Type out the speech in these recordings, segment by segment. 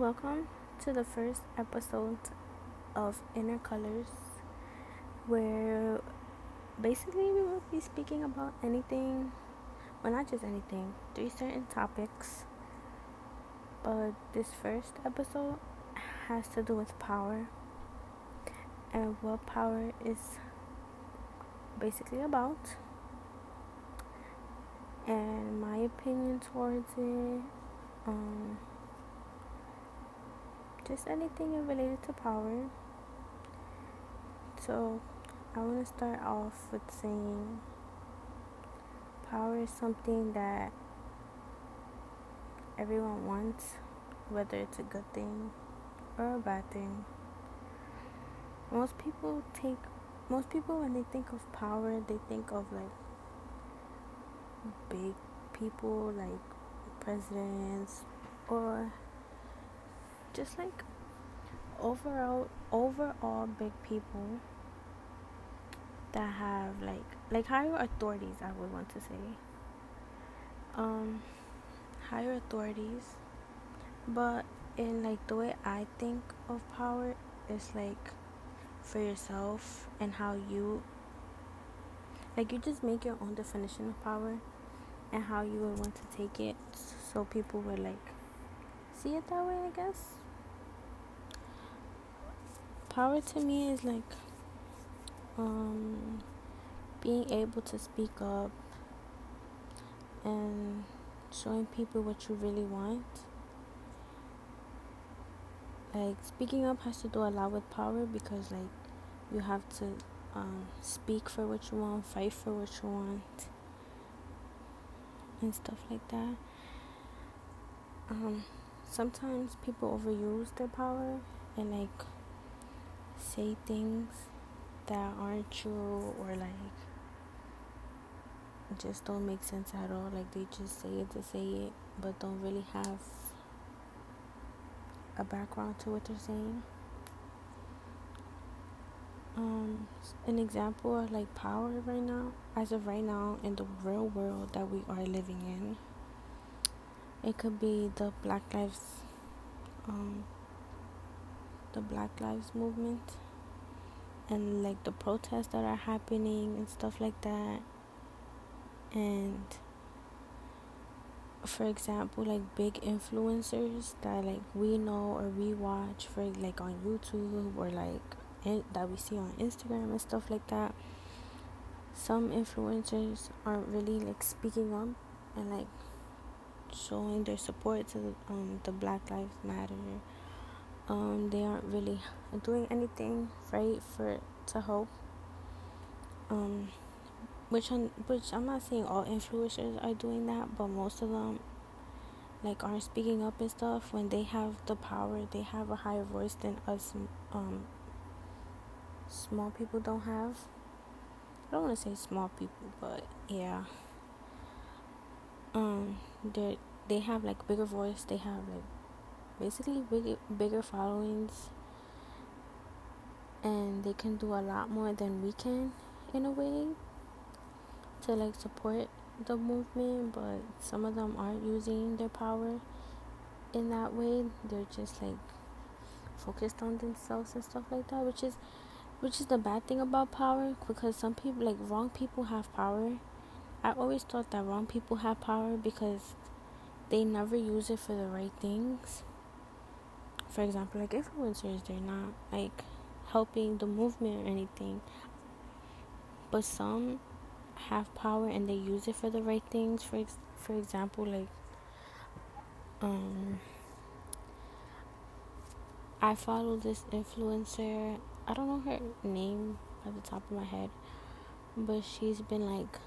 Welcome to the first episode of Inner Colors, where basically we will be speaking about anything, well, not just anything, three certain topics. But this first episode has to do with power and what power is basically about, and my opinion towards it. Um, just anything related to power. So, I want to start off with saying power is something that everyone wants, whether it's a good thing or a bad thing. Most people take, most people when they think of power, they think of like big people like presidents or just like overall overall big people that have like like higher authorities I would want to say. Um higher authorities but in like the way I think of power is like for yourself and how you like you just make your own definition of power and how you would want to take it so people would like see it that way I guess power to me is like um, being able to speak up and showing people what you really want. Like speaking up has to do a lot with power because like you have to um, speak for what you want, fight for what you want, and stuff like that. Um, sometimes people overuse their power and like say things that aren't true or like just don't make sense at all. Like they just say it to say it, but don't really have a background to what they're saying. Um, an example of like power right now, as of right now, in the real world that we are living in, it could be the Black Lives um, the Black Lives Movement and like the protests that are happening and stuff like that. And for example, like big influencers that like we know or we watch for like on YouTube or like in, that we see on Instagram and stuff like that. Some influencers aren't really like speaking up and like showing their support to um the Black Lives Matter um, they aren't really doing anything right for to help. Um, which on which I'm not saying all influencers are doing that but most of them like aren't speaking up and stuff. When they have the power they have a higher voice than us um small people don't have. I don't want to say small people but yeah. Um they they have like bigger voice. They have like basically big, bigger followings. And they can do a lot more than we can in a way to like support the movement. But some of them aren't using their power in that way. They're just like focused on themselves and stuff like that which is which is the bad thing about power because some people like wrong people have power. I always thought that wrong people have power because they never use it for the right things for example, like influencers, they're not like helping the movement or anything. But some have power and they use it for the right things. For ex- for example, like um, I follow this influencer. I don't know her name at the top of my head, but she's been like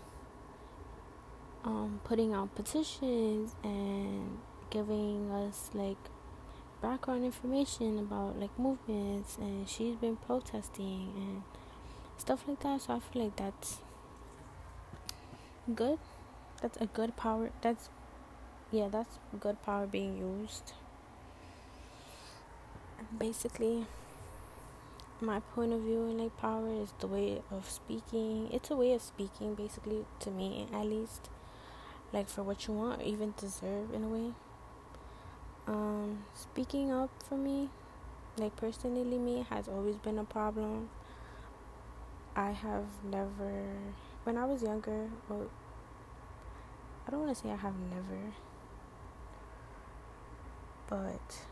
um putting out petitions and giving us like background information about like movements and she's been protesting and stuff like that. So i feel like that's good. That's a good power that's yeah that's good power being used. Basically my point of view in like power is the way of speaking. It's a way of speaking basically to me at least like for what you want or even deserve in a way Um, speaking up for me, like personally, me has always been a problem. I have never, when I was younger, well, I don't want to say I have never, but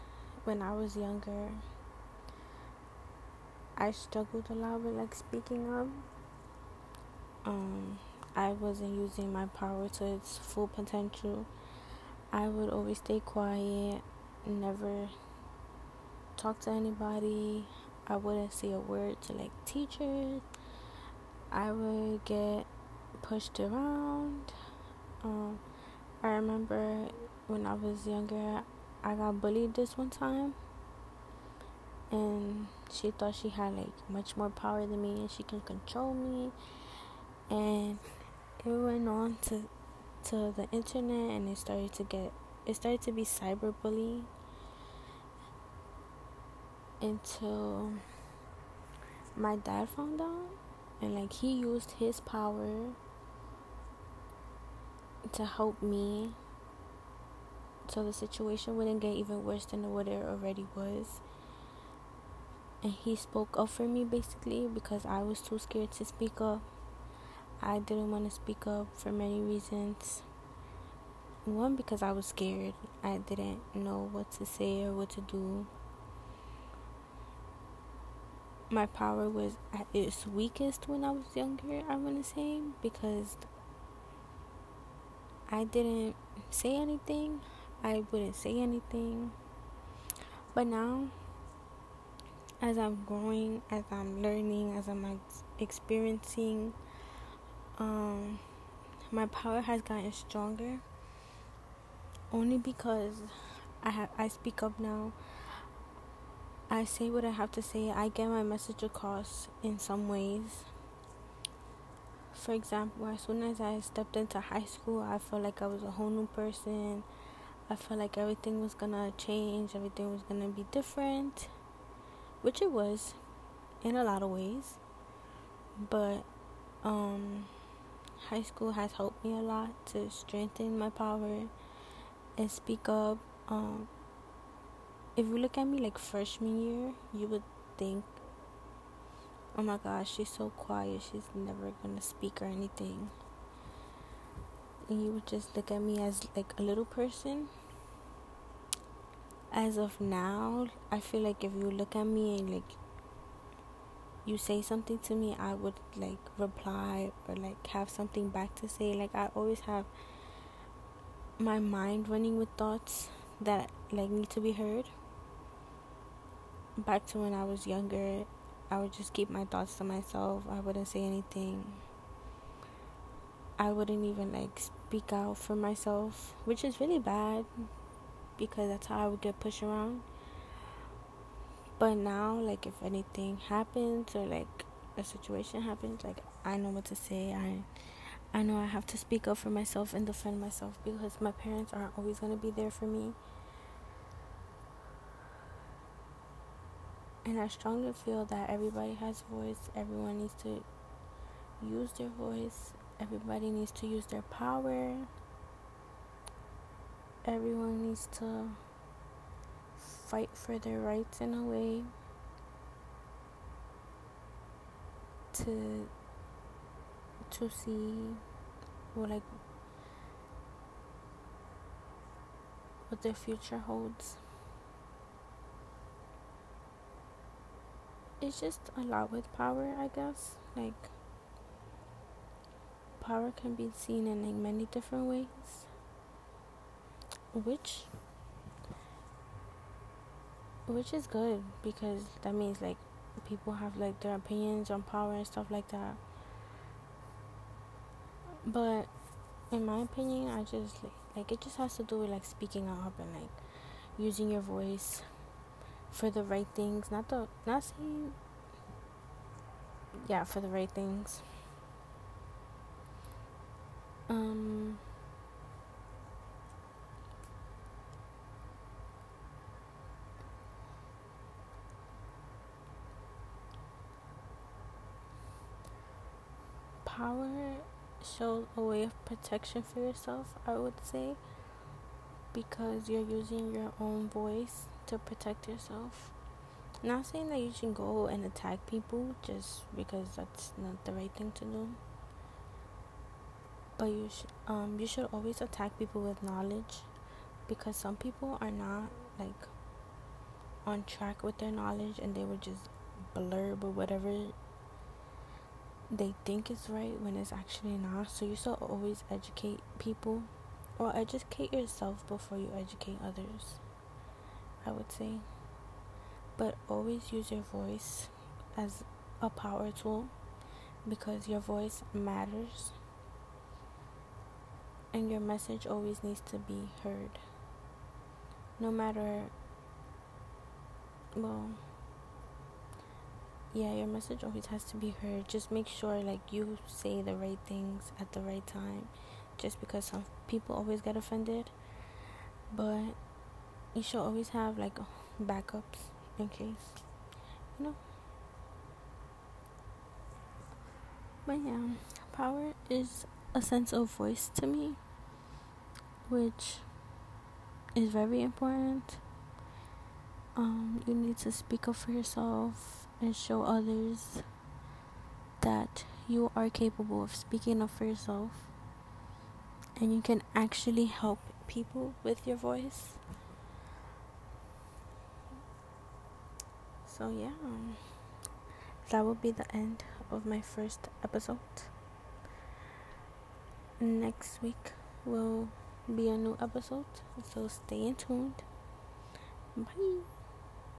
when I was younger, I struggled a lot with like speaking up. Um, I wasn't using my power to its full potential. I would always stay quiet, never talk to anybody. I wouldn't say a word to like teachers. I would get pushed around. Um, I remember when I was younger, I got bullied this one time, and she thought she had like much more power than me and she can control me. And it went on to to the internet, and it started to get it started to be cyberbullying until my dad found out and like he used his power to help me. So the situation wouldn't get even worse than what it already was. And he spoke up for me basically because I was too scared to speak up I didn't want to speak up for many reasons one because I was scared I didn't know what to say or what to do my power was at its weakest when I was younger, I want to say, because I didn't say anything. I wouldn't say anything. But now, as I'm growing, as I'm learning, as I'm experiencing, um, my power has gotten stronger. Only because I have I speak up now. I say what I have to say. I get my message across in some ways. For example, as soon as I stepped into high school, I felt like I was a whole new person. I felt like everything was gonna change, everything was gonna be different, which it was in a lot of ways. But um, high school has helped me a lot to strengthen my power and speak up. Um, if you look at me like freshman year, you would think, oh my gosh, she's so quiet, she's never gonna speak or anything. And you would just look at me as like a little person. As of now, I feel like if you look at me and like you say something to me, I would like reply or like have something back to say. Like I always have my mind running with thoughts that like need to be heard back to when I was younger, I would just keep my thoughts to myself. I wouldn't say anything. I wouldn't even like speak out for myself, which is really bad because that's how I would get pushed around. But now, like, if anything happens or like a situation happens, like, I know what to say. I I know I have to speak up for myself and defend myself because my parents aren't always going to be there for me. And I strongly feel that everybody has a voice. Everyone needs to use their voice. Everybody needs to use their power. Everyone needs to fight for their rights in a way to to see what like what their future holds. it's just a lot with power, I guess. Like, power can be seen in like many different ways, which which is good because that means like people have like their opinions on power and stuff like that. But in my opinion, I just like, it just has to do with like speaking up and like using your voice for the right things, not the not saying yeah, for the right things. Um power shows a way of protection for yourself, I would say. because you're using your own voice to protect yourself. Not saying that you should go and attack people just because that's not the right thing to do. But you should um you should always attack people with knowledge because some people are not like on track with their knowledge and they would just blurb or whatever they think is right when it's actually not. So you should always educate people or educate yourself before you educate others. I would say. But always use your voice as a power tool because your voice matters and your message always needs to be heard. No matter, well, yeah, your message always has to be heard. Just make sure, like, you say the right things at the right time. Just because some people always get offended. But you should always have, like, backups in case. You know? But yeah, power is a sense of voice to me, which is very important. Um, you need to speak up for yourself and show others that you are capable of speaking up for yourself and you can actually help people with your voice. So, yeah, um, that will be the end of my first episode. Next week will be a new episode, so stay tuned. Bye.